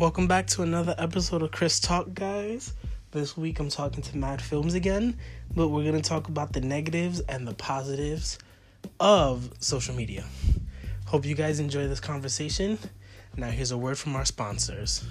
Welcome back to another episode of Chris Talk, guys. This week I'm talking to Mad Films again, but we're going to talk about the negatives and the positives of social media. Hope you guys enjoy this conversation. Now, here's a word from our sponsors.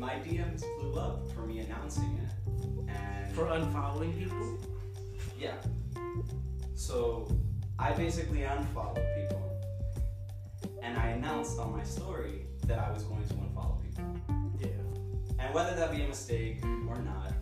My DMs blew up for me announcing it, and For unfollowing people? yeah. So I basically unfollowed people. And I announced on my story that I was going to unfollow people. Yeah. And whether that be a mistake or not,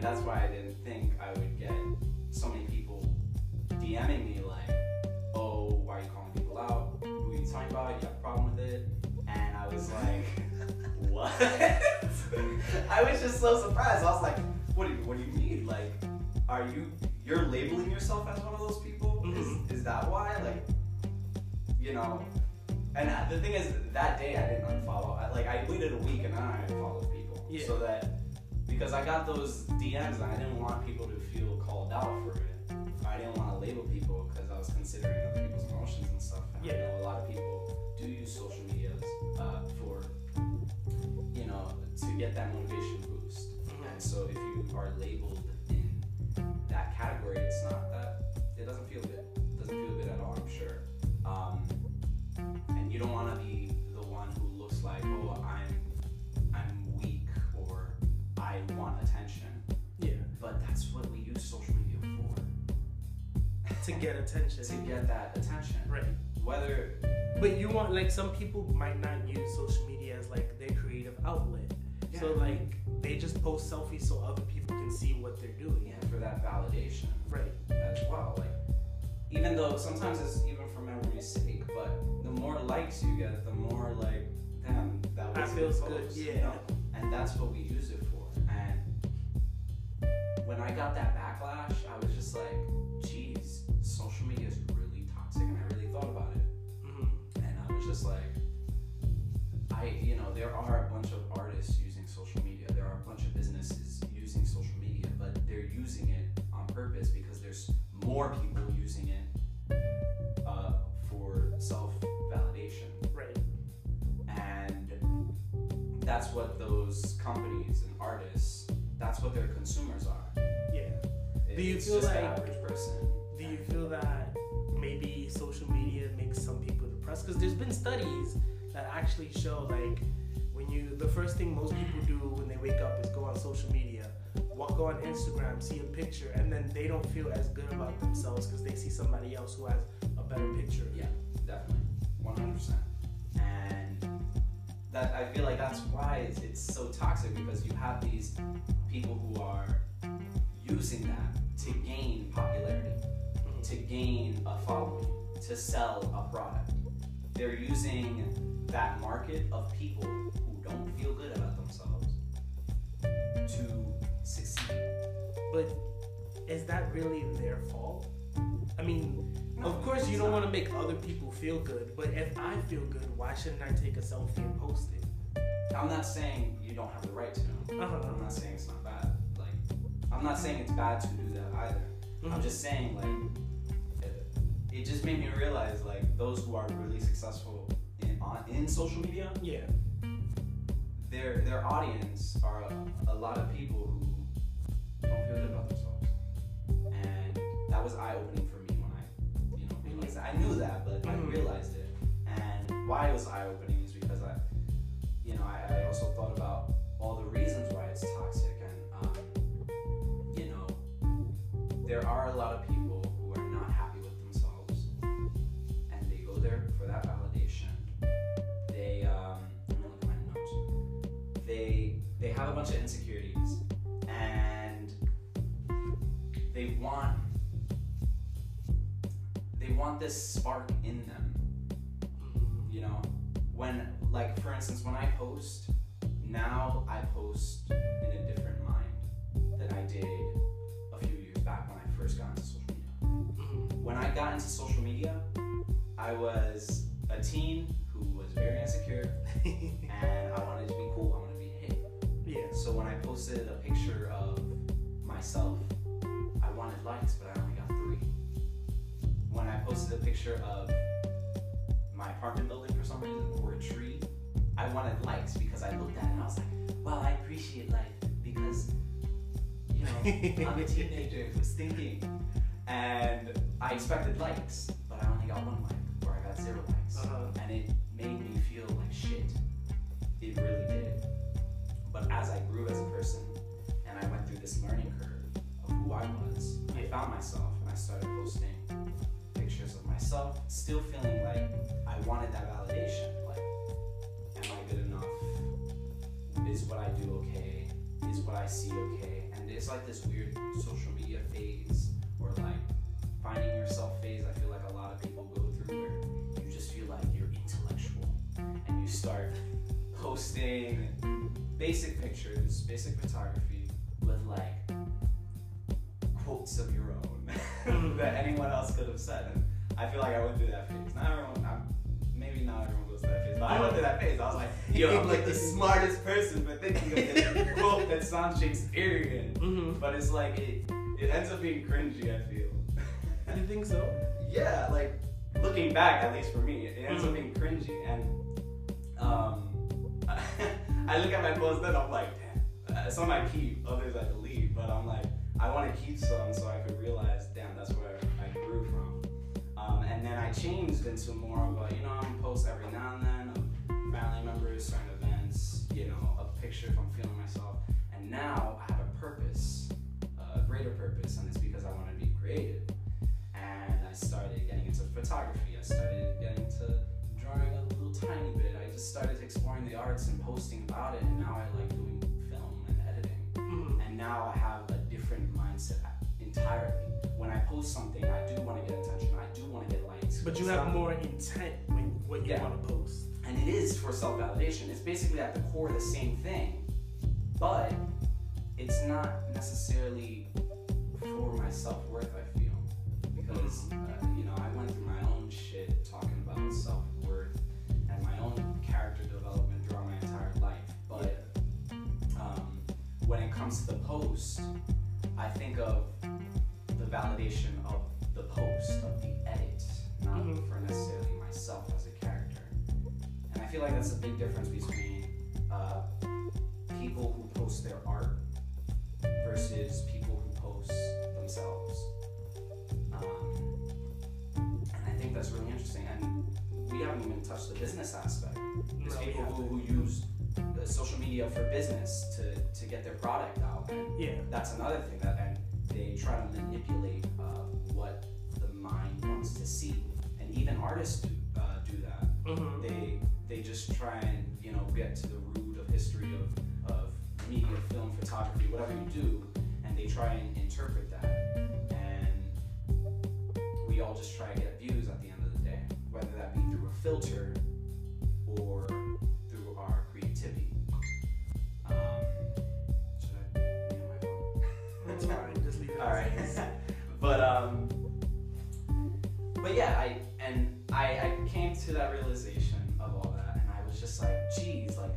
And that's why I didn't think I would get so many people DMing me like, oh, why are you calling people out? Who are you talking about? You have a problem with it? And I was like, what? I was just so surprised. I was like, what do you, what do you mean? Like, are you, you're labeling yourself as one of those people? Mhm. Is, is that why? Like, you know, and the thing is, that day I didn't unfollow. I, like, I waited a week and then I unfollowed people. Yeah. So that, because I got those DMs and I didn't want people to feel called out for it. I didn't want to label people because I was considering other people's emotions and stuff. And I know a lot of people do use social media uh, for, you know, to get that motivation boost. And so if you are labeled in that category, it's not that, it doesn't feel good. It doesn't feel good at all, I'm sure. Um, and you don't want to be the one who looks like, oh, I'm, I'm weak or I want attention. Yeah. But that's what we use social media for. To get attention. To get that attention. Right. Whether, But you want like some people might not use social media as like their creative outlet. Yeah. So like they just post selfies so other people can see what they're doing. yeah, for that validation. Right. as well. Like, even though sometimes it's even for memory's sake, but the more likes you get, the more like, damn, that was a feels good, you yeah. know? And that's what we use it when I got that backlash, I was just like, geez, social media is really toxic, and I really thought about it. hmm And I was just like, I, you know, there are a bunch of artists using social media. There are a bunch of businesses using social media, but they're using it on purpose because there's more people using it uh, for self validation. Right. And that's what those companies and artists that's what their consumers are. Yeah. Do you It's feel like- average person. Do you feel that maybe social media makes some people depressed? Because there's been studies that actually show like when you the first thing most people do when they wake up is go on social media, walk go on Instagram, see a picture, and then they don't feel as good about themselves because they see somebody else who has a better picture. Yeah, definitely, one hundred percent. And that I feel like that's why it's, it's so toxic because you have these people who are using that to gain popularity, Mhm. to gain a following, to sell a product. They're using that market of people who don't feel good about themselves to succeed. But is that really their fault? I mean, of course you don't not. want to make other people feel good, but if I feel good, why shouldn't I take a selfie and post it? I'm not saying you don't have the right to. Uh-huh. I'm not saying it's not I'm not saying it's bad to do that either. I'm Mhm. just saying, like, it, it just made me realize, like, those who are really successful in on in social media, Yeah. their their audience are a, a lot of people who don't feel good about themselves, and that was eye opening for me when I, you know, realized that. I knew that, but I Mhm. realized it, and why it was eye opening is because I, you know, I, I also thought about all the reasons why there are a lot of people who are not happy with themselves, and they go there for that validation. They, um, let me look at my notes. They they have a bunch of insecurities, and they want they want this spark in them Mhm. you know when like for instance when i post now i post in a different mind than i did a few years back when i first got into social media. When i got into social media i was a teen who was very insecure and i wanted to be cool i wanted to be hip yeah. so when i posted a picture of myself i wanted likes but i only got three. When i posted a picture of my apartment building for some reason or a tree i wanted likes because i looked at it and i was like wow i appreciate life because you know i'm a teenager who's thinking and i expected likes but i only got one like or i got zero likes. Uh-huh. and it made me feel like shit. It really did. But as i grew as a person and i went through this learning curve of who i was i found myself and i started posting pictures of myself still feeling like i wanted that validation. Like am i good enough? Is what i do okay? Is what i see okay it's like this weird social media phase or like finding yourself phase i feel like a lot of people go through where you just feel like you're intellectual and you start posting basic pictures basic photography with like quotes of your own that anyone else could have said. And i feel like i went through that phase. Not everyone I'm, maybe not everyone goes through that phase but i went through that phase i was like yo i'm like the smartest person for thinking of this quote that sounds shakespearean Mhm. but it's like it it ends up being cringy i feel You think so? yeah, like looking back, at least for me, it ends up Mhm. being cringy. And um, I look at my posts then I'm like, damn, uh, some I keep, others I delete. But I'm like, I want to keep some so I could realize, damn, that's where I grew from. Um, and then I changed into more of a, you know, I'm post every now and then of family members, certain events, you know, a picture if I'm feeling myself. And now I have a purpose, a greater purpose, and it's because I want to be creative and I started getting into photography. I started getting into drawing a little tiny bit. I just started exploring the arts and posting about it, and now I like doing film and editing. Mhm. And now I have a different mindset entirely. When I post something, I do want to get attention. I do want to get likes. But you have not- more intent when what you Yeah. want to post. and it is for self-validation. It's basically at the core the same thing, but it's not necessarily for my self-worth. I feel because uh, you know I went through my own shit talking about self-worth and my own character development throughout my entire life. But um, when it comes to the post, I think of the validation of the post, of the edit, for necessarily myself as a character. And I feel like that's a big difference between uh, people who post their art versus people who post themselves. Um, and I think that's really interesting. And we haven't even touched the business aspect. There's no, people who, who use social media for business to, to get their product out. Yeah. That's another thing that and they try to manipulate uh, what the mind wants to see and even artists do, uh, do that. Mm-hmm. They they just try and you know get to the root of history of, of media, film, photography, whatever you do, and they try and interpret that, and we all just try to get views at the end of the day, whether that be through a filter or through our creativity. Um, should I mute my phone? That's fine. Just leave it. All as right. is. but um, but yeah, I and I, I came to that realization of all that, and I was just like, geez, like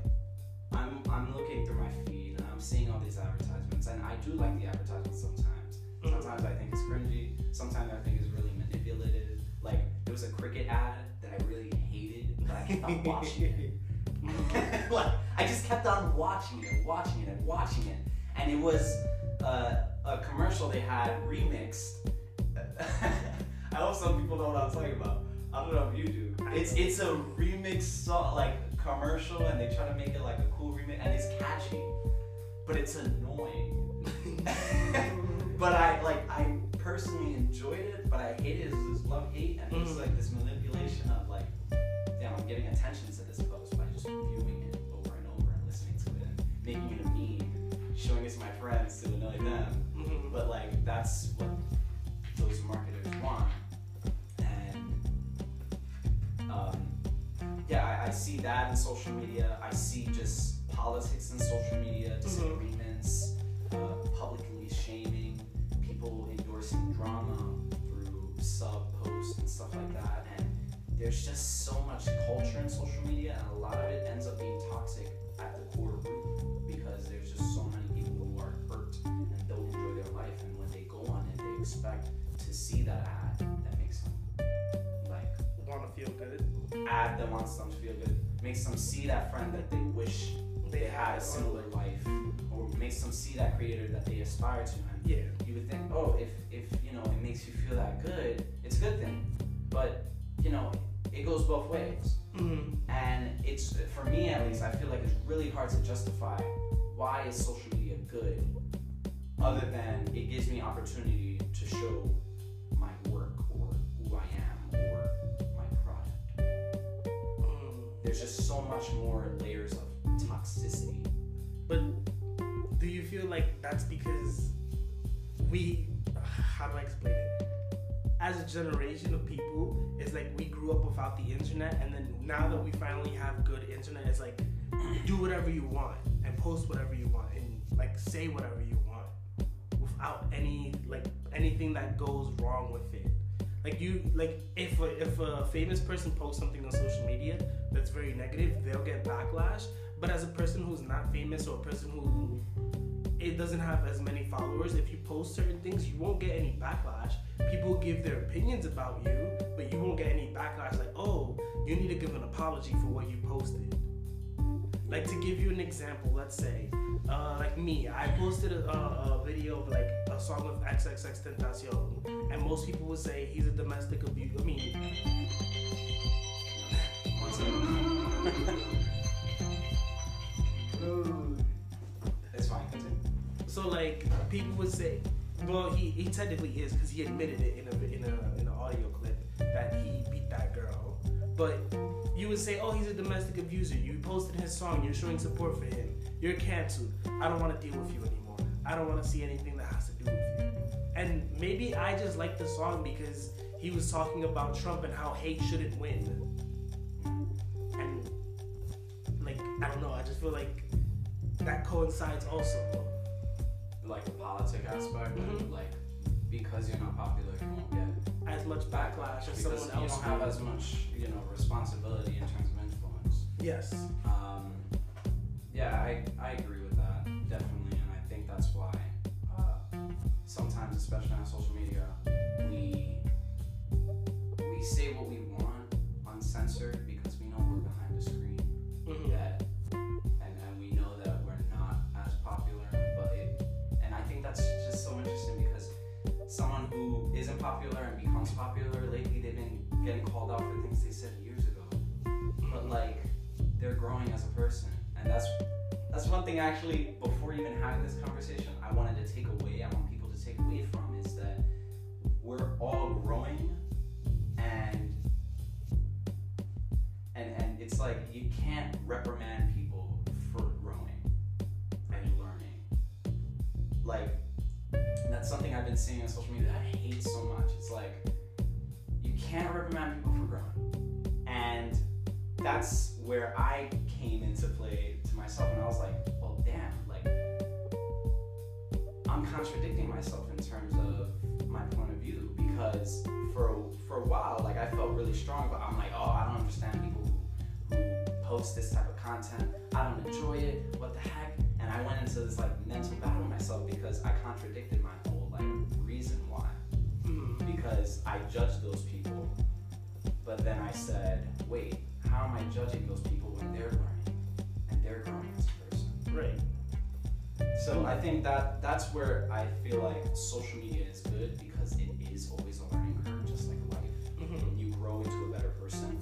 I'm I'm looking through my feed and I'm seeing all these advertisements, and I do like the advertisements sometimes. Mhm. Sometimes I think it's cringy. Sometimes I think it's really manipulative. Like there was a cricket ad that I really hated, but I kept on watching it. like I just kept on watching it and watching it and watching it, and it was uh, a commercial they had remixed. I hope some people know what I'm talking about. I don't know if you do. It's it's a remix song, like commercial, and they try to make it like a cool remix, and it's catchy, but it's annoying. but I like I personally enjoyed it, but I hated it. It was this love hate, and it was Mhm. like this manipulation of like, damn, I'm getting attention to this post by just viewing it over and over and listening to it and making it a meme, showing it to my friends to annoy them. Mhm. But like that's what those marketers want, um, yeah, I, I see that in social media. I see just politics in social media, disagreements, uh, publicly shaming, people endorsing drama through sub posts and stuff like that, and there's just so much culture in social media, and a lot of it ends up being toxic at the core root because there's just so many people who are hurt and don't enjoy their life, and when they go on it, they expect to see that feel good? ad that wants them to feel good, makes them see that friend that they wish they had a similar life, or makes them see that creator that they aspire to. And Yeah. you would think, oh, if if you know it makes you feel that good, it's a good thing. But you know, it goes both ways. Mm-hmm. And it's for me at least, I feel like it's really hard to justify why is social media good, other than it gives me opportunity to show my work There's just so much more layers of toxicity. But do you feel like that's because we, how do I explain it? As a generation of people, it's like we grew up without the internet, and then now that we finally have good internet, it's like do whatever you want and post whatever you want and like say whatever you want without any like anything that goes wrong with it. Like you, like if a, if a famous person posts something on social media that's very negative, they'll get backlash. But as a person who's not famous or a person who it doesn't have as many followers, if you post certain things, you won't get any backlash. People give their opinions about you, but you won't get any backlash. Like, oh, you need to give an apology for what you posted. Like to give you an example, let's say, uh, like me, I posted a, a, a video of like a song of XXX Tentacion, and most people would say he's a domestic abuse. I mean, One second. It's fine, continue. so like people would say, well, he, he technically is because he admitted it in a in a in an audio clip that he beat that girl, but you would say, oh, he's a domestic abuser. You posted his song. You're showing support for him. You're canceled. I don't want to deal with you anymore. I don't want to see anything that has to do with you. And maybe I just like the song because he was talking about Trump and how hate shouldn't win. And like I don't know. I just feel like that coincides also. Like the politic aspect, Mhm. like because you're not popular, you won't get As much backlash as someone you else. don't have as much, you know, responsibility in terms of influence. Yes. Um, yeah, I, I agree with that definitely, and I think that's why uh, sometimes, especially on social media, we we say what we want uncensored because we know we're behind the screen. Mhm. That and, and we know that we're not as popular, but it and I think that's just so interesting because someone who isn't popular and becomes popular lately, they've been getting called out for things they said years ago but like they're growing as a person, and that's that's one thing actually. Before even having this conversation, I wanted to take away. I want people to take away from is that we're all growing, and and and it's like you can't reprimand people for growing and learning. Like that's something I've been seeing on social media that I hate so much. It's like you can't reprimand people for growing, and that's where I came into play to myself, and I was like, well, damn, like I'm contradicting myself in terms of my point of view because for a, for a while, like I felt really strong, but I'm like, oh, I don't understand people who, who post this type of content. I don't enjoy it. What the heck? And I went into this like mental battle with myself because I contradicted my whole like reason why Mhm. because I judged those people. But then I said, wait, how am I judging those people when they're learning and they're growing as a person? Right. So I think that that's where I feel like social media is good because it is always a learning curve, just like life. Mhm. You grow into a better person,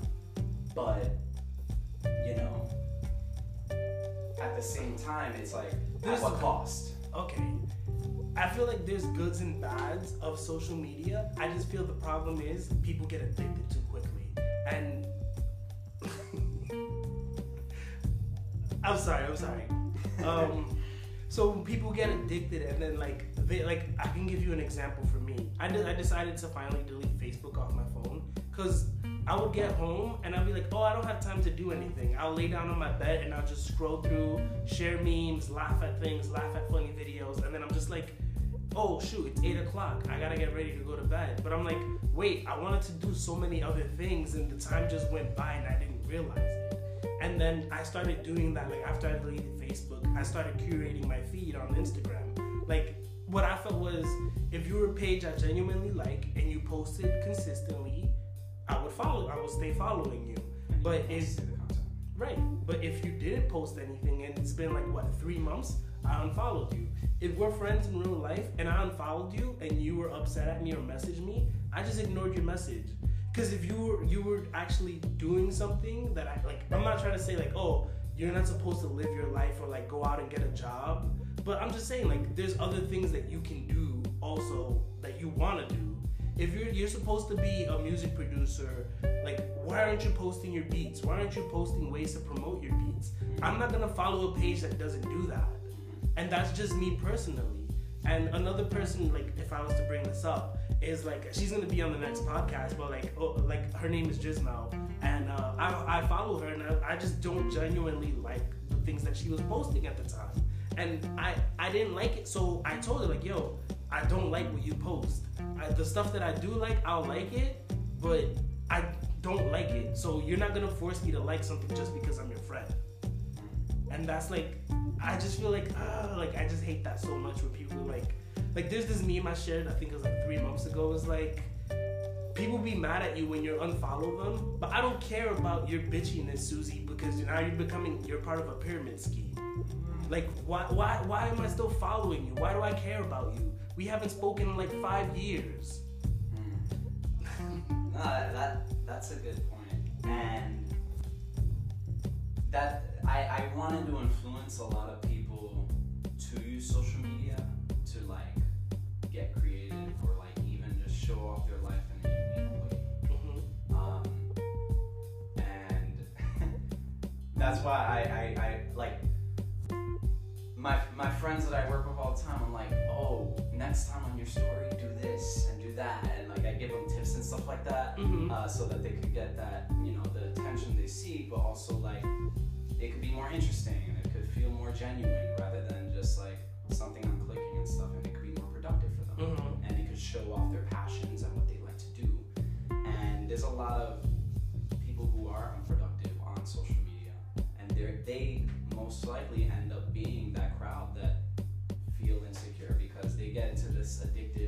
but you know, at the same time, it's like There's- at what cost? Okay. I feel like there's goods and bads of social media. I just feel the problem is people get addicted too quickly. And I'm sorry, I'm sorry. Um, so people get addicted and then like they like I can give you an example for me. I did, I decided to finally delete Facebook off my phone cuz I would get home and I'd be like, "Oh, I don't have time to do anything." I'll lay down on my bed and I'll just scroll through, share memes, laugh at things, laugh at funny videos, and then I'm just like, "Oh shoot, it's eight o'clock. I gotta get ready to go to bed." But I'm like, "Wait, I wanted to do so many other things, and the time just went by and I didn't realize it." And then I started doing that. Like after I deleted Facebook, I started curating my feed on Instagram. Like what I felt was, if you were a page I genuinely like and you posted consistently, I would follow. I would stay following you. And But you is see the content. Right. But if you didn't post anything and it's been like what three months, I unfollowed you. If we're friends in real life and I unfollowed you and you were upset at me or messaged me, I just ignored your message. Because if you were you were actually doing something that I like, I'm not trying to say like, oh, you're not supposed to live your life or like go out and get a job. But I'm just saying like, there's other things that you can do also that you want to do. If you're you're supposed to be a music producer, like why aren't you posting your beats? Why aren't you posting ways to promote your beats? I'm not gonna follow a page that doesn't do that. And that's just me personally. And another person, like if I was to bring this up, is like she's gonna be on the next podcast, but like oh, like her name is Jismel, and uh, I, I follow her, and I, I just don't genuinely like the things that she was posting at the time, and I I didn't like it, so I told her like, yo, I don't like what you post. I, the stuff that I do like, I'll like it, but I don't like it. So you're not gonna force me to like something just because I'm your friend. And that's like, I just feel like, ah, like I just hate that so much when people like, like there's this meme I shared. I think it was like three months ago. It's like people be mad at you when you unfollow them, but I don't care about your bitchiness, Susie, because now you're becoming you're part of a pyramid scheme. Hmm. Like why why why am I still following you? Why do I care about you? We haven't spoken in like five years. Hmm. No, that, that that's a good point, and that I I wanted to influence a lot of people to use social media to like show off their life in a unique way. Mhm. Um, and that's why I, I, I like my my friends that I work with all the time. I'm like, oh, next time on your story, do this and do that, and like I give them tips and stuff like that, Mhm. uh, so that they could get that you know the attention they seek, but also like it could be more interesting and it could feel more genuine rather than just like something I'm clicking and stuff, and it could be more productive for them Mhm. Show off their passions and what they like to do. And there's a lot of people who are unproductive on social media, and they they most likely end up being that crowd that feel insecure because they get into this addictive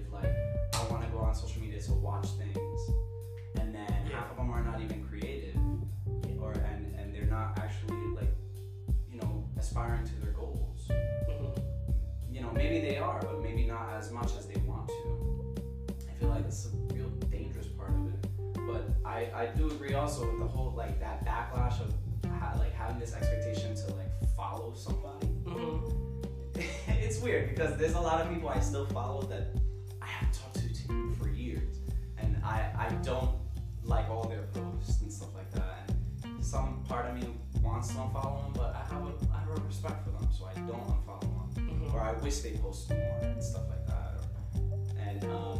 do agree also with the whole like that backlash of ha- like having this expectation to like follow somebody. Mm-hmm. it's weird because there's a lot of people I still follow that I haven't talked to for years, and I I don't like all their posts and stuff like that. And some part of me wants to unfollow them, but I have a I have a respect for them, so I don't unfollow them. Mm-hmm. Or I wish they posted more and stuff like that. Or, and um,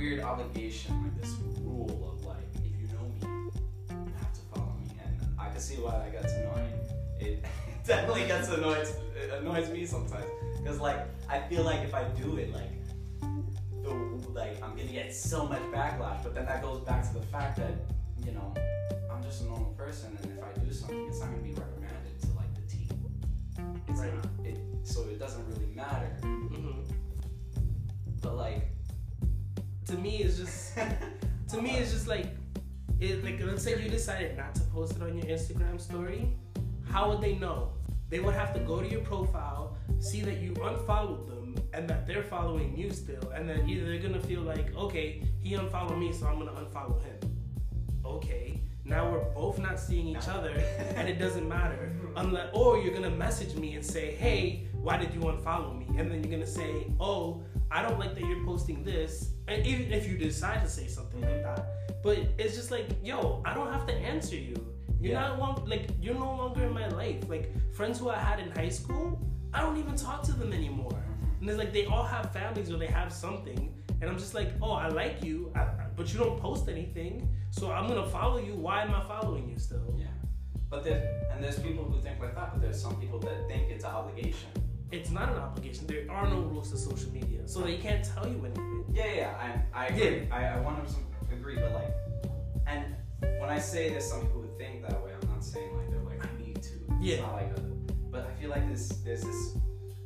weird obligation, like this rule of like, if you know me, you have to follow me. And I can see why that gets annoying. It definitely gets annoys it annoys me sometimes because like I feel like if I do it, like the like I'm gonna get so much backlash. But then that goes back to the fact that you know I'm just a normal person, and if I do something, it's not gonna be recommended to like the team. It's Right. not. It so it doesn't really matter. Mm-hmm. But like To me, it's just to me, it's just like it. Like let's say you decided not to post it on your Instagram story. How would they know? They would have to go to your profile, see that you unfollowed them, and that they're following you still, and then either they're gonna feel like, okay, he unfollowed me, so I'm gonna unfollow him. Okay, now we're both not seeing each other, and it doesn't matter. Unless, or you're gonna message me and say, hey, why did you unfollow me? And then you're gonna say, oh, I don't like that you're posting this. And even if you decide to say something like that, but it's just like, yo, I don't have to answer you. You're Yeah. not long, like you're no longer in my life. Like friends who I had in high school, I don't even talk to them anymore. And it's like they all have families or they have something, and I'm just like, oh, I like you, I, but you don't post anything, so I'm gonna follow you. Why am I following you still? yeah. But there and there's people who think like that, but there's some people that think it's an obligation. It's not an obligation. There are no rules to social media, so they can't tell you anything. Yeah, yeah, yeah, I, I agree. I, I 100% agree, but like, and when I say this, some people would think that way, I'm not saying like they're like, I need to. Yeah. It's not like a, but I feel like this, there's this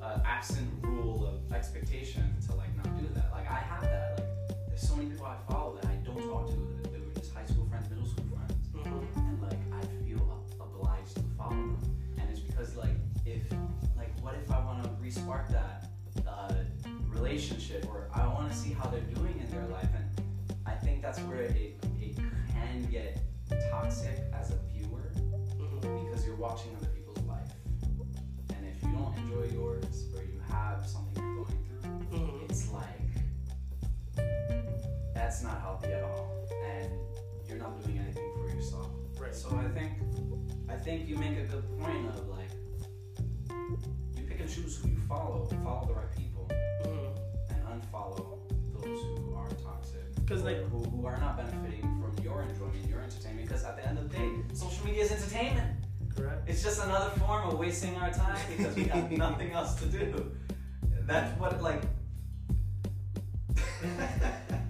uh, absent rule of expectation to like not do that. Like, I have that. Like, there's so many people I follow that I don't talk to, that they were just high school friends, middle school friends. Mhm. and like I feel obliged to follow them. And it's because like if what if I want to respark that uh, relationship or I want to see how they're doing in their life, and I think that's where it it can get toxic as a viewer Mhm. because you're watching other people's life, and if you don't enjoy yours or you have something you're going through, Mhm. it's like that's not healthy at all and you're not doing anything for yourself Right. so i think i think you make a good point of like choose who you follow follow the right people Mhm. and unfollow those who are toxic. Because like- who, who are not benefiting from your enjoyment your entertainment because at the end of the day social media is entertainment Correct. it's just another form of wasting our time because we have nothing else to do that's what like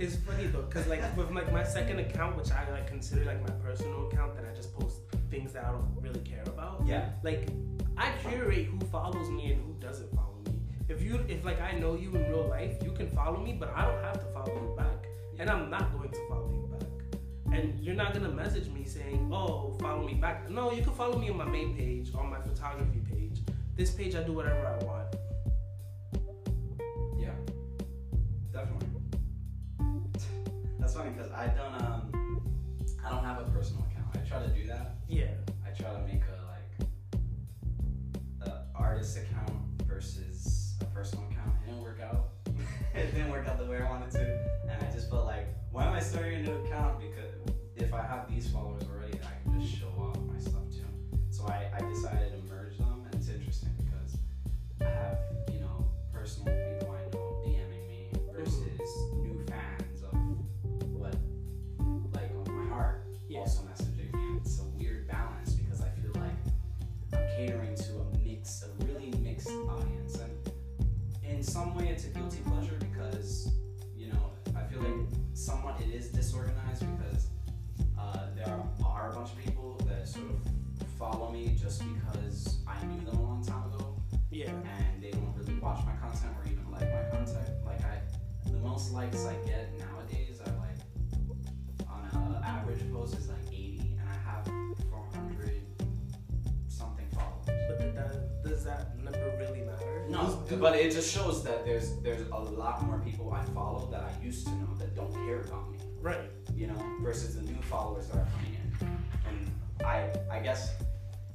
It's funny though, cause like with like my second account, which I like consider like my personal account, that I just post things that I don't really care about. yeah Like I curate who follows me and who doesn't follow me. If you, if like I know you in real life, you can follow me, but I don't have to follow you back, and I'm not going to follow you back. And you're not gonna message me saying, "Oh, follow me back." No, you can follow me on my main page, on my photography page. This page, I do whatever I want. Yeah, definitely. That's funny because I don't um I don't have a personal account. I try to do that. Yeah. Artist account versus a personal account. It didn't work out. it didn't work out the way I wanted to, and I just felt like why am I starting a new account? Because if I have these followers already, I can just show off my stuff too. So I, I decided to merge them, and it's interesting because I have you know personal people I know DMing me versus new fans of what like of my heart Yeah. also is disorganized because uh, there are, a bunch of people that sort of follow me just because I knew them a long time ago Yeah. and they don't really watch my content or even like my content. Like I, the most likes I get nowadays are like on an average post is like 80, and I have 400 something followers. But that, does that number really matter? No, but it just shows that there's there's a lot more people I follow that used to know that don't care about me. right. You know, versus the new followers that are coming in. And I I guess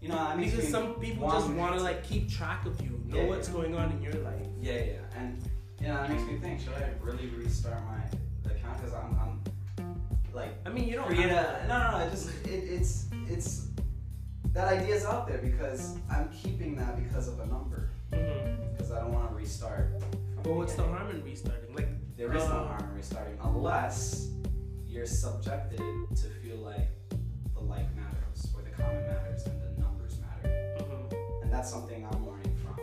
you know I mean, Because some people want- just want to like keep track of you, know Yeah, what's yeah. going on in your life. Yeah, yeah, and yeah, that makes me think. Should I really restart my account? Because I'm, I'm like I mean, you don't create a no, no, no. It just it, it's it's that idea's out there because I'm keeping that because of a number mm-hmm. because I don't want to restart. But what's the harm in restarting? There is no Uh, harm in restarting unless you're subjected to feel like the like matters or the comment matters and the numbers matter. mhm. And that's something I'm learning from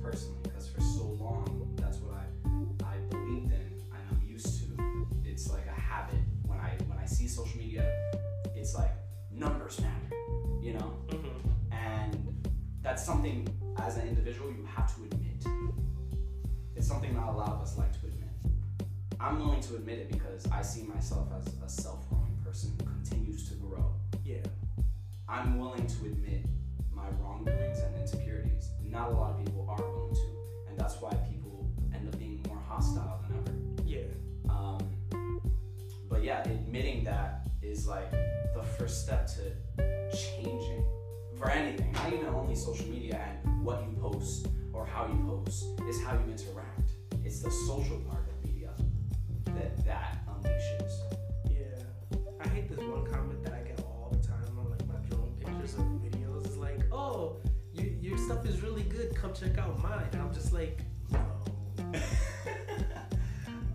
personally because for so long that's what I I believed in and I'm used to. It's like a habit when I when I see social media, it's like numbers matter, you know? Mhm. And that's something as an individual you have to admit. It's something not a lot of us like to admit. I'm willing to admit it because I see myself as a self-growing person who continues to grow. yeah, I'm willing to admit my wrongdoings and insecurities. Not a lot of people are willing to, and that's why people end up being more hostile than ever. yeah, Um, but yeah, admitting that is like the first step to changing for anything, not even only social media and what you post or how you post, is how you interact. It's the social part of media that yeah. I hate this one comment that I get all the time on like my drone pictures or videos. It's like, oh, you, your stuff is really good. Come check out mine. And I'm just like, no.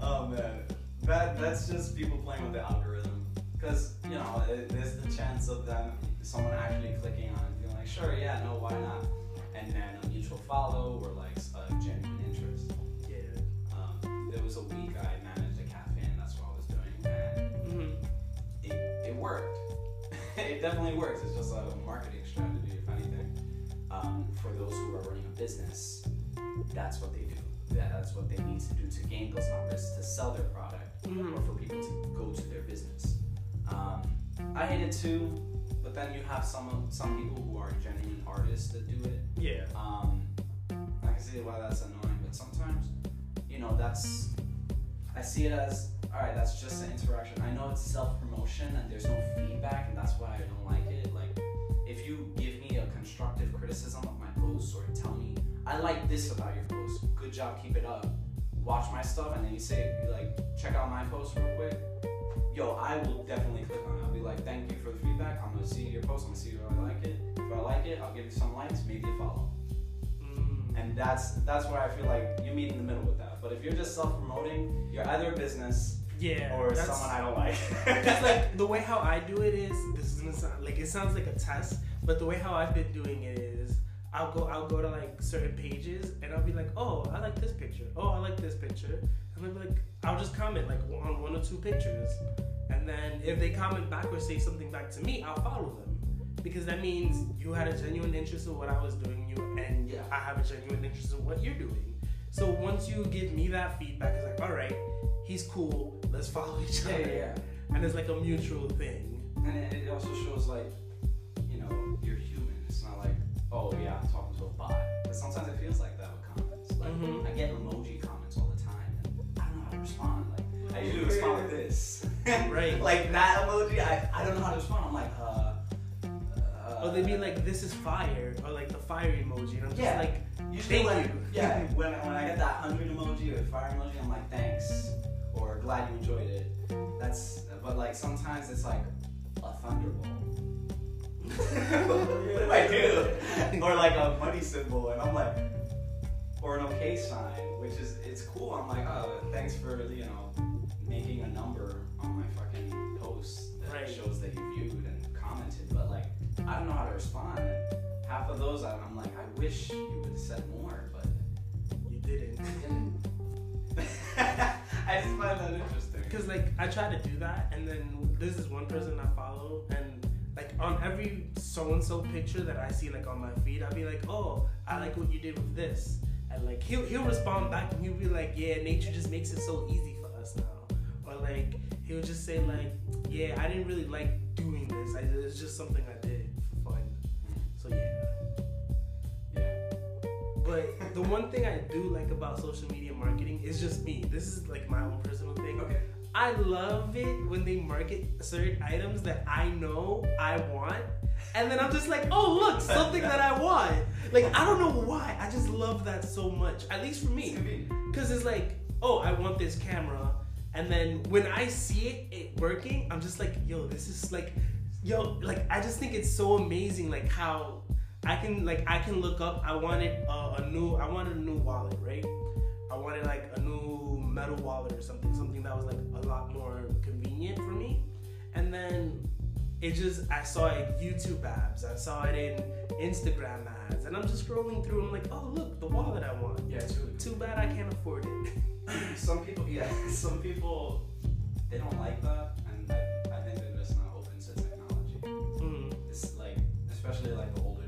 oh man, that that's just people playing with the algorithm. Because you know, it, there's the chance of them, someone actually clicking on it being like, sure, yeah, no, why not? And then a mutual follow or like a genuine interest. Yeah. Um, there was a week I worked. it definitely works. It's just a marketing strategy, if anything. Um, for those who are running a business, that's what they do. That's what they need to do to gain those numbers to sell their product Mhm. or for people to go to their business. Um, I hate it too, but then you have some some people who are genuine artists that do it. Yeah. Um, I can see why that's annoying, but sometimes, you know, that's I see it as all right. That's just an interaction. I know it's self promotion and there's no feedback, and that's why I don't like it. Like, if you give me a constructive criticism of my posts or tell me I like this about your post, good job, keep it up. Watch my stuff, and then you say like check out my post real quick. Yo, I will definitely click on it. I'll be like, thank you for the feedback. I'm gonna see your post. I'm gonna see if I like it. If I like it, I'll give you some likes, maybe a follow Mm. and that's that's where I feel like you meet in the middle with that. But if you're just self-promoting, you're either a business Yeah. or someone I don't like. Because like the way how I do it is this is gonna sound like it sounds like a test, but the way how I've been doing it is I'll go I'll go to like certain pages and I'll be like, oh I like this picture, oh I like this picture, and I'll be like I'll just comment like on one or two pictures, and then if they comment back or say something back to me, I'll follow them because that means you had a genuine interest in what I was doing, you and Yeah. I have a genuine interest in what you're doing. So once you give me that feedback, it's like all right, he's cool, let's follow each other yeah, yeah. and it's like a mutual thing. And it, also shows like, you know, you're human. It's not like, oh yeah, I'm talking to a bot. But sometimes it feels like that with comments. Like Mhm. I get emoji comments all the time, and I don't know how to respond. Like I usually respond with this. Right. like that emoji, I, I don't know how to respond. I'm like, uh. uh Or they'd be like, "This is fire," or like the fire emoji, and I'm just Yeah. like, Usually Thank when, you. Yeah, when, when I get that hundred emoji or fire emoji, I'm like, thanks, or glad you enjoyed it. That's, but like sometimes it's like a thunderbolt. what do I do? Or like a money symbol, and I'm like, or an okay sign, which is it's cool. I'm like, oh, thanks for you know making a number on my fucking post that Right. shows that you viewed and commented. But like, I don't know how to respond. Half of those, I'm I'm like, I wish you would have said more, but you didn't. I just find that interesting. Because like I try to do that, and then this is one person I follow, and like on every so and so picture that I see like on my feed, I'll be like, "Oh, I like what you did with this," and like he'll he'll respond back, and he'll be like, "Yeah, nature just makes it so easy for us now," or like he'll just say like, "Yeah, I didn't really like doing this. I, it's just something I did for fun." So. Yeah. But the one thing I do like about social media marketing is just me. This is like my own personal thing. Okay. I love it when they market certain items that I know I want. And then I'm just like, oh look, something that I want. Like I don't know why. I just love that so much. At least for me. Cause it's like, oh, I want this camera. And then when I see it, it working, I'm just like, yo, this is like yo, like I just think it's so amazing like how I can like I can look up I wanted uh, a new I wanted a new wallet, right? I wanted like a new metal wallet or something, something that was like a lot more convenient for me. And then it just I saw it YouTube ads, I saw it in Instagram ads, and I'm just scrolling through. I'm like, oh look, the wallet I want. Yeah, too. Too bad I can't afford it. some people, yeah, some people, they don't like that, and I, I think they're just not open to technology. Mm. It's like, especially like the older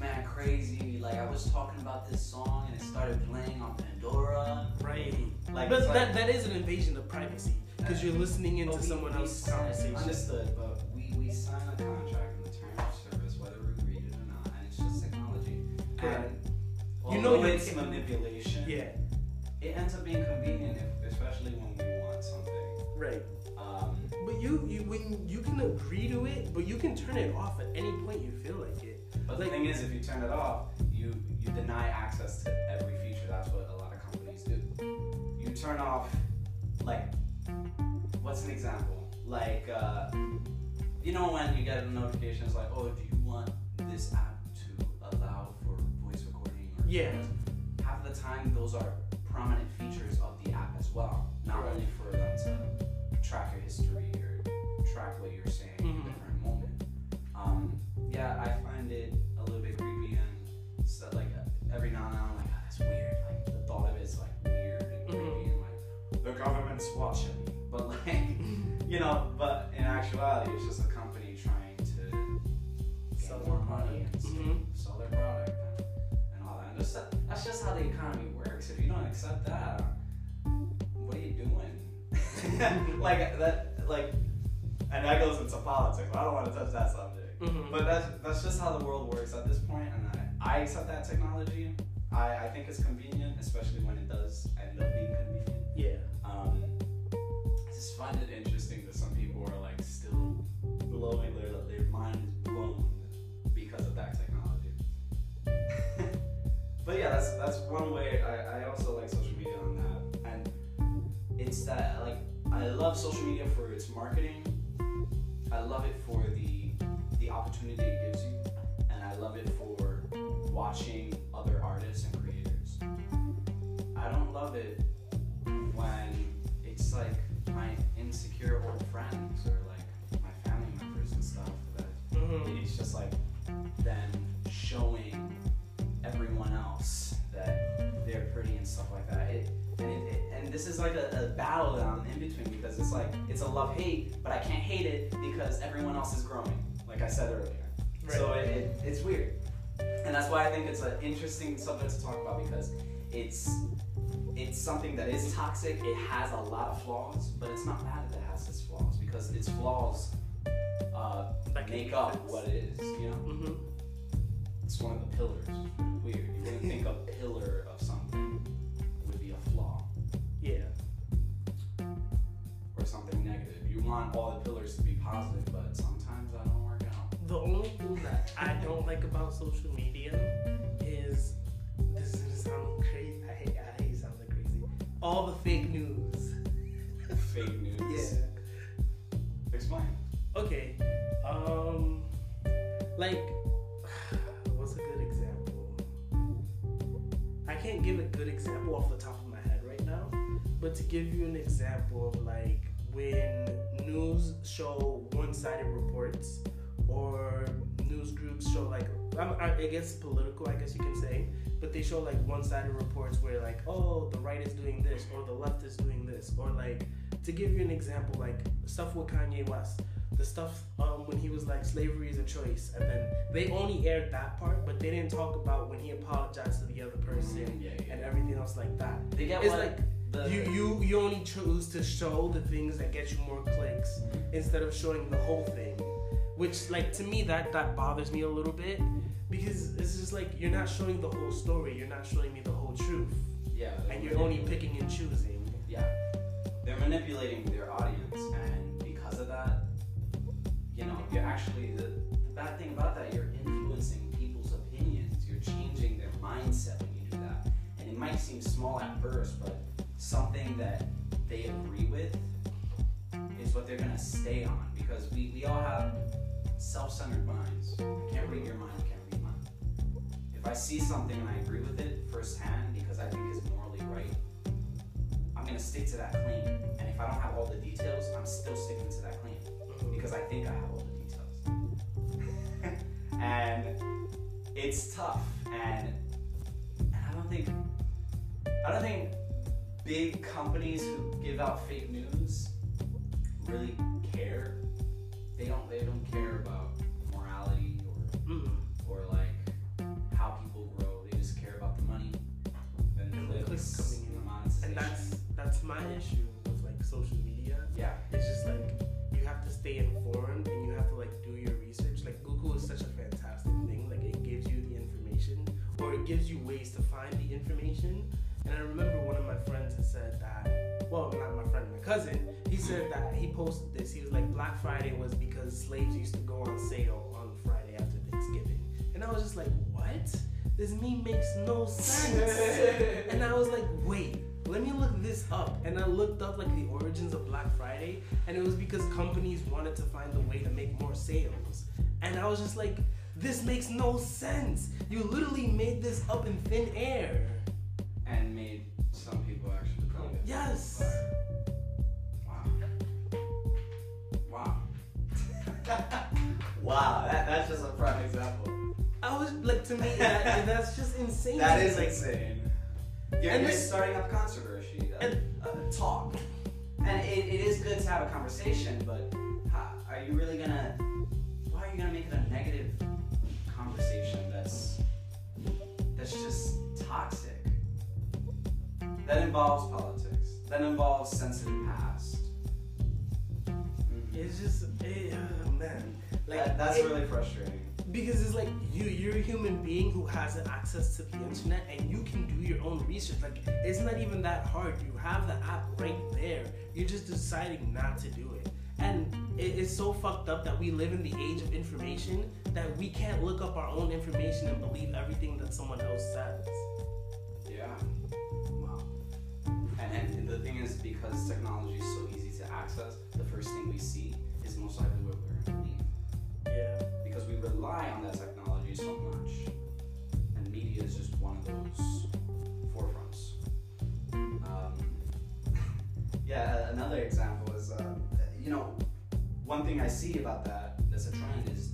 mad crazy. Like I was talking about this song and it started playing on Pandora. Right. like, But it's like- that, that is an invasion of privacy because you're listening into we- someone we else's conversation. Understood, but we, we sign a contract in the terms of service, whether we read it or not, and it's just technology. Correct. And You know it's manipulation. Yeah. It ends up being convenient, if, especially when we want something. Right. Um, But you, you when you can agree to it, but you can turn it off at any point you feel like it. But the thing is, if you turn it off, you you deny access to every feature. That's what a lot of companies do. You turn off, like, what's an example? Like, uh, you know when you get a notification, it's like, oh, do you want this app to allow for voice recording? Or Yeah. Half the time, those are prominent features of the app as well. Not Right. only for them to track your history or track what you're saying Mhm. in a different moment. Um, yeah, I the government's watching me. But like, you know, but in actuality, it's just a company trying to Sell more money and product. Mhm. sell their product and, and all that. And just, that's just how the economy works. If you don't accept that, what are you doing? like that, like, and that goes into politics. I don't want to touch that subject. Mhm. But that's that's just how the world works at this point, and I, I accept that technology. I, I think it's convenient, especially when it does end up being convenient. Find it interesting that some people are like still blowing their their mind is blown because of that technology. but yeah, that's that's one way. I, I also like social media on that, and it's that like I love social media for its marketing. I love it for the the opportunity it gives you, and I love it for watching other artists and creators. I don't love it when it's like my insecure old friends or like my family members and stuff that Mhm. it's just like them showing everyone else that they're pretty and stuff like that. It, and, it, it, and this is like a, a battle that I'm in between because it's like it's a love hate, but I can't hate it because everyone else is growing, like I said earlier. So it, it, it's weird, and that's why I think it's an interesting subject to talk about because it's it's something that is toxic. It has a lot of flaws, but it's not bad that it has its flaws because its flaws uh, make up fixed. what it is. You know, Mhm. it's one of the pillars. Weird. You wouldn't think a pillar of something would be a flaw Yeah. or something negative. You want all the pillars to be positive, but sometimes that don't work out. The only thing that I don't like about social media All the fake news. Fake news. Yeah. Explain. Okay. Um, like, what's a good example? I can't give a good example off the top of my head right now, but to give you an example of like when news show one-sided reports or news groups show like I'm, I I guess political, I guess you can say, but they show like one-sided reports where like oh the right is doing this or the left is doing this or like to give you an example like stuff with Kanye West the stuff um, when he was like slavery is a choice and then they only aired that part but they didn't talk about when he apologized to the other person Yeah, yeah. and everything else like that. They get it's like the you you you only choose to show the things that get you more clicks instead of showing the whole thing which like to me that that bothers me a little bit because it's just like you're not showing the whole story. You're not showing me the whole truth, Yeah. and you're only picking and choosing. Yeah. They're manipulating their audience, and because of that, you know, you're actually the, the bad thing about that. You're influencing people's opinions. You're changing their mindset when you do that, and it might seem small at first, but something that they agree with is what they're gonna stay on because we, we all have self-centered minds. I can't read your mind, I can't read mine. If I see something and I agree with it firsthand because I think it's morally right, I'm gonna stick to that claim. And if I don't have all the details, I'm still sticking to that claim mm-hmm. because I think I have all the details. and it's tough. And, and I don't think I don't think big companies who give out fake news really care. They don't they don't care about morality or Mm-mm. or like how people grow. They just care about the money and the clicks coming in. the. And that's that's my issue with like social media. yeah. It's just like you have to stay informed and you have to like do your research. Like Google is such a fantastic thing. Like it gives you the information or it gives you ways to find the information. And I remember one of my friends had said that well not my friend, my cousin, he said that he posted this. He was like Black Friday was because slaves used to go on sale on Friday after Thanksgiving. And I was just like, What? This meme makes no sense. And I was like, wait, let me look this up. And I looked up like the origins of Black Friday, and it was because companies wanted to find a way to make more sales. And I was just like, this makes no sense. You literally made this up in thin air. And made some people actually believe it. Yes. Wow. Wow. wow. That, that's just a prime example. I was like, to me, that, that's just insane. That is like, insane. You're, And you're this- starting up controversy, uh, And- uh, talk, and it, it is good to have a conversation. But how, are you really gonna? Why are you gonna make it a negative conversation? That's that's just toxic. That involves politics. That involves sensitive past. It's just, it, oh, man. Like, That- that's it- really frustrating. because it's like you you're a human being who has access to the internet and you can do your own research like it's not even that hard you have the app right there you're just deciding not to do it and it, it's so fucked up that we live in the age of information that we can't look up our own information and believe everything that someone else says And, and the thing is, because technology is so easy to access, the first thing we see is most likely what we're going to believe. yeah Because we rely on that technology so much. And media is just one of those forefronts. Um, yeah, another example is, uh, you know, one thing I see about that that's a trend is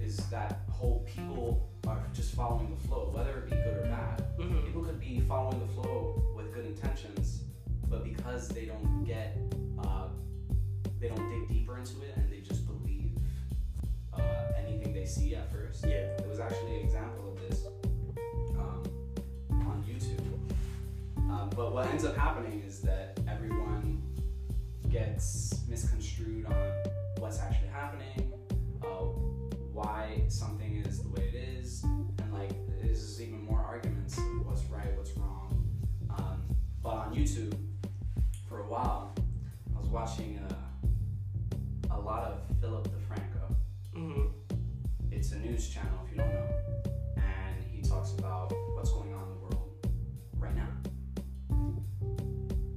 is that whole people are just following the flow, whether it be good or bad. Mhm. People could be following the flow good intentions, but because they don't get, uh, they don't dig deeper into it, and they just believe uh, anything they see at first. yeah There was actually an example of this um, on YouTube. Um, but what ends up happening is that everyone gets misconstrued on what's actually happening, uh, why something is the way it is, and like there's even more arguments of what's right, what's wrong. But on YouTube, for a while, I was watching uh, a lot of Philip DeFranco. Hmm it's a news channel if you don't know. And he talks about what's going on in the world right now.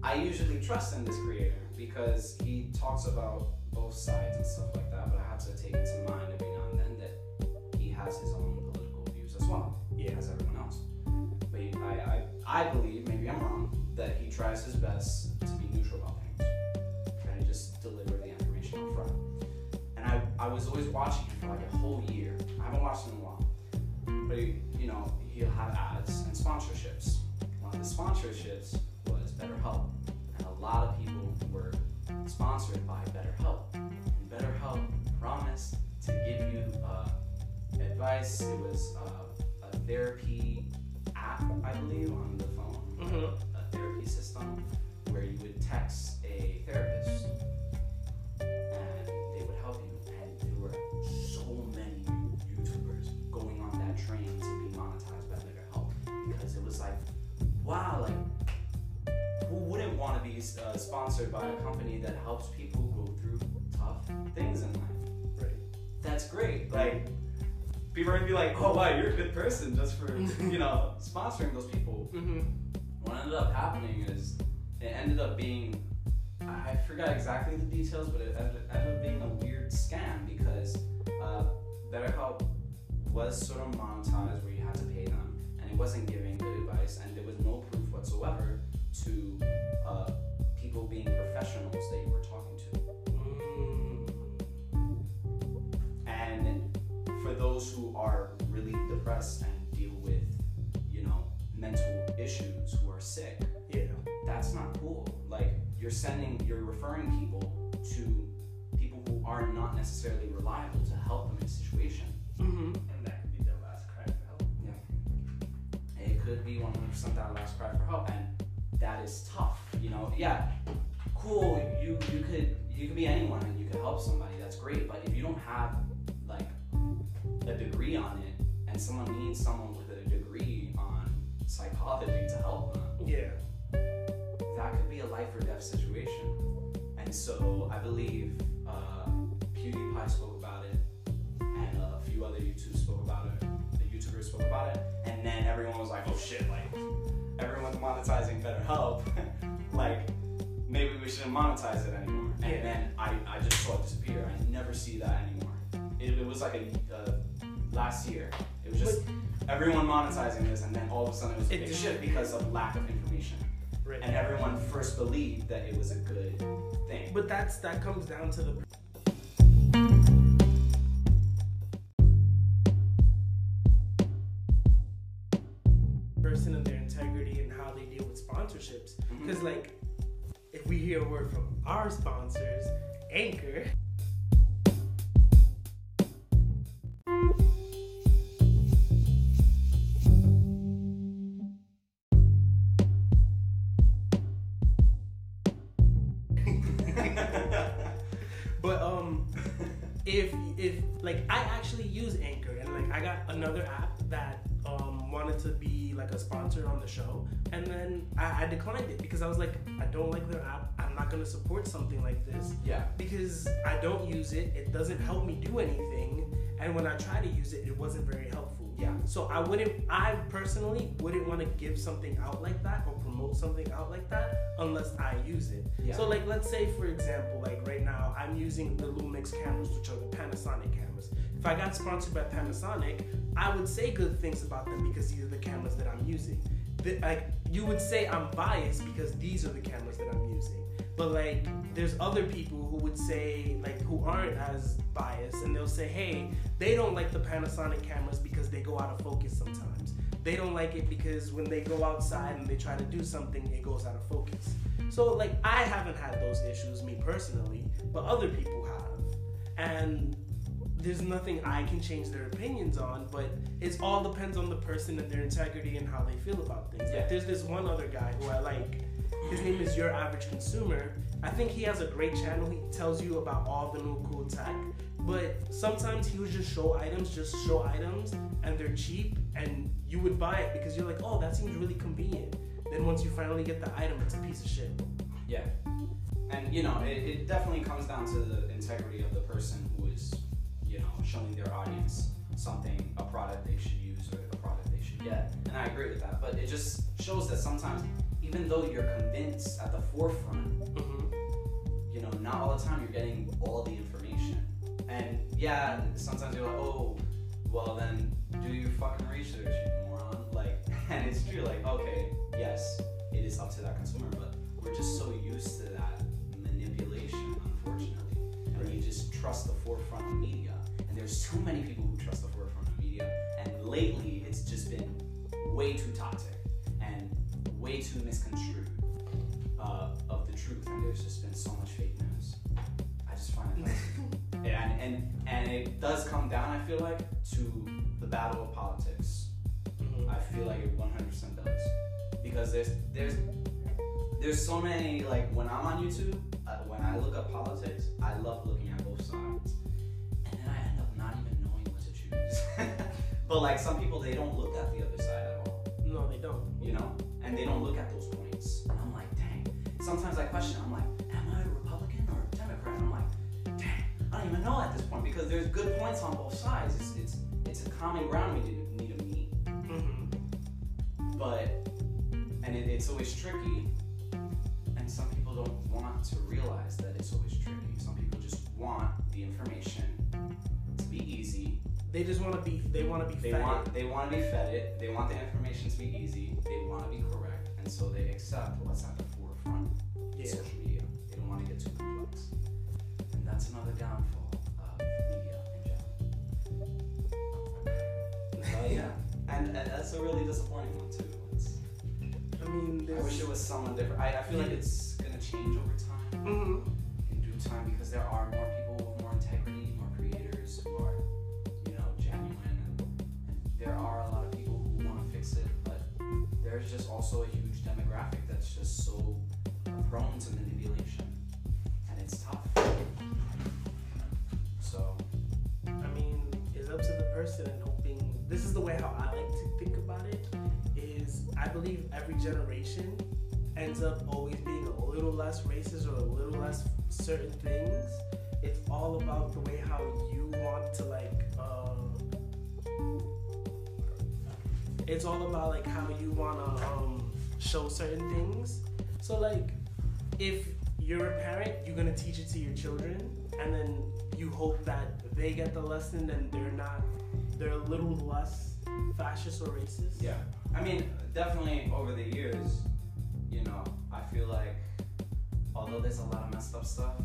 I usually trust in this creator because he talks about both sides and stuff like that but i have to take into mind every now and then that he has his own political views as well yeah. as everyone else. But I, I, I believe maybe i'm wrong that he tries his best to be neutral about things and just deliver the information up front and I, I was always watching him for like a whole year. I haven't watched him in a while. But he, you know, he'll have ads and sponsorships. One of the sponsorships was BetterHelp. And a lot of people were sponsored by BetterHelp. And BetterHelp promised to give you uh, advice. It was uh, a therapy app, I believe, on the phone. Mhm text a therapist and they would help you. And there were so many YouTubers going on that train to be monetized by BetterHelp because it was like, wow, like who wouldn't want to be uh, sponsored by a company that helps people go through tough things in life? Right. That's great. Like people are gonna be like, oh wow, you're a good person just for you know sponsoring those people. Mm-hmm. What ended up happening is it ended up being I forgot exactly the details, but it ended, ended up being a weird scam because uh, BetterHelp was sort of monetized where you had to pay them, and it wasn't giving good advice, and there was no proof whatsoever to uh, people being professionals that you were talking to. And for those who are really depressed and deal with, you know, mental issues who are sick, Yeah. That's not cool. Like you're sending, you're referring people to people who are not necessarily reliable to help them in a situation. Mm-hmm. And that could be their last cry for help. Yeah. It could be 100% that last cry for help, and that is tough. You know, yeah, cool. You you could you could be anyone and you could help somebody. That's great. But if you don't have like a degree on it, and someone needs someone with a degree on psychology to help them, Yeah. That could be a life or death situation. And so I believe uh, PewDiePie spoke about it, and a few other YouTubers spoke about it. The YouTubers spoke about it, and then everyone was like, "Oh shit!" Like everyone's monetizing BetterHelp. like maybe we shouldn't monetize it anymore. And Yeah. then I, I just saw it disappear. I never see that anymore. It, it was like a uh, last year. It was just everyone monetizing this, and then all of a sudden it was a big shit because of lack of information Right. and everyone first believed that it was a good thing. But that's that comes down to the person and their integrity and how they deal with sponsorships. Mm-hmm. Because like, if we hear a word from our sponsors, Anchor. And like I got another app that um wanted to be like a sponsor on the show and then I, I declined it because I was like I don't like their app I'm not gonna support something like this yeah, because I don't use it it doesn't help me do anything and when I try to use it it wasn't very helpful yeah, so I wouldn't, I personally wouldn't want to give something out like that or promote something out like that unless I use it. Yeah. So like, let's say for example, like right now I'm using the Lumix cameras, which are the Panasonic cameras. If I got sponsored by Panasonic, I would say good things about them because these are the cameras that I'm using. The, like you would say I'm biased because these are the cameras that I'm using. But like, there's other people who would say like who aren't as biased, and they'll say, hey, they don't like the Panasonic cameras because they go out of focus sometimes. They don't like it because when they go outside and they try to do something, it goes out of focus. So like, I haven't had those issues me personally, but other people have, and there's nothing I can change their opinions on, but it all depends on the person and their integrity and how they feel about things. Yeah. Like there's this one other guy who I like. His name is Your Average Consumer. I think he has a great channel. He tells you about all the new cool tech, but sometimes he would just show items, just show items, and they're cheap, and you would buy it because you're like, oh, that seems really convenient. Then once you finally get the item, it's a piece of shit. yeah. And you know, it, it definitely comes down to the integrity of the person showing their audience something, a product they should use or a product they should get. And I agree with that. But it just shows that sometimes, even though you're convinced at the forefront, Mm-hmm. you know, not all the time you're getting all the information. And yeah, sometimes you're like, oh, well then do your fucking research, you moron. Like, and it's true, like, okay, yes, it is up to that consumer, but we're just so used to that manipulation, unfortunately. And we just trust the forefront media. And there's too many people who trust the forefront of media. And lately, it's just been way too toxic and way too misconstrued uh, of the truth, and there's just been so much fake news. I just find it and, and and it does come down, I feel like, to the battle of politics. Mm-hmm. I feel like it 100% does because there's there's there's so many like when I'm on YouTube, uh, when I look up politics, I love looking at both sides, but like some people, they don't look at the other side at all No, they don't. you know, and they don't look at those points. And I'm like, dang, sometimes I question. I'm like, am I a Republican or a Democrat? I'm like, dang, I don't even know at this point because there's good points on both sides. It's it's it's a common ground we need, need to meet. Mm-hmm. But and it, it's always tricky. And some people don't want to realize that it's always tricky. Some people just want the information to be easy. They just want to be. They want to be They fed. want they want to be fed it. They want the information to be easy. They want to be correct, and so they accept what's at the forefront. Yeah. Social media. They don't want to get too complex, and that's another downfall of media in general. Oh yeah, and, and that's a really disappointing one too. It's, I mean, I wish it was someone different. I, I feel like it's gonna change over time Mhm. in due time because there are more people just also a huge demographic that's just so prone to manipulation, and it's tough. So I mean, it's up to the person and hoping. This is the way how I like to think about it. Is I believe every generation ends up always being a little less racist or a little less certain things. It's all about the way how you want to like. It's all about like how you wanna um, show certain things. So like, if you're a parent, you're gonna teach it to your children, and then you hope that they get the lesson and they're not, they're a little less fascist or racist. Yeah, I mean, definitely over the years, you know, I feel like although there's a lot of messed up stuff,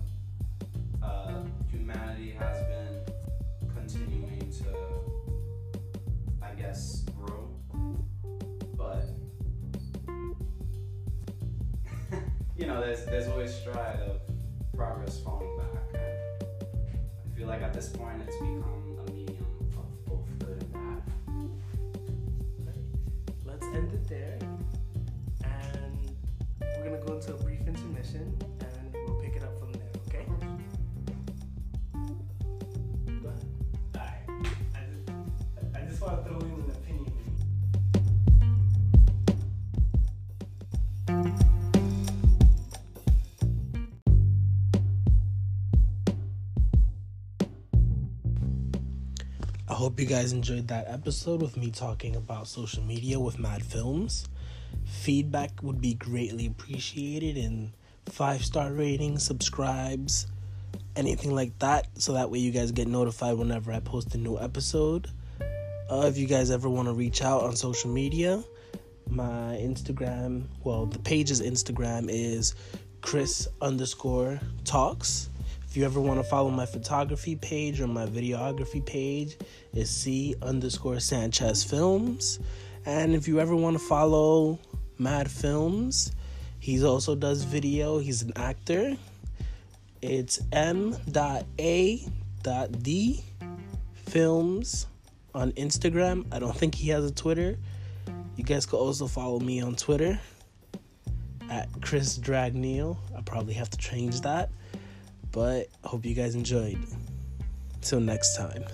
uh, humanity has been continuing to, I guess, you know, there's there's always stride of progress falling back. I feel like at this point, it's become a medium of both good and bad. Let's end it there, and we're gonna go into a brief intermission, hope you guys enjoyed that episode with me talking about social media with Mad Films. Feedback would be greatly appreciated and five star ratings, subscribes, anything like that, so that way you guys get notified whenever I post a new episode. Uh, if you guys ever want to reach out on social media, my Instagram, well, the page's Instagram is Chris underscore talks. If you ever want to follow my photography page or my videography page, it's C underscore Sanchez Films. And if you ever want to follow Mad Films, he also does video. He's an actor. It's M.A.D. Films on Instagram. I don't think he has a Twitter. You guys could also follow me on Twitter at Chris Dragneil. I probably have to change that. But hope you guys enjoyed. Till next time.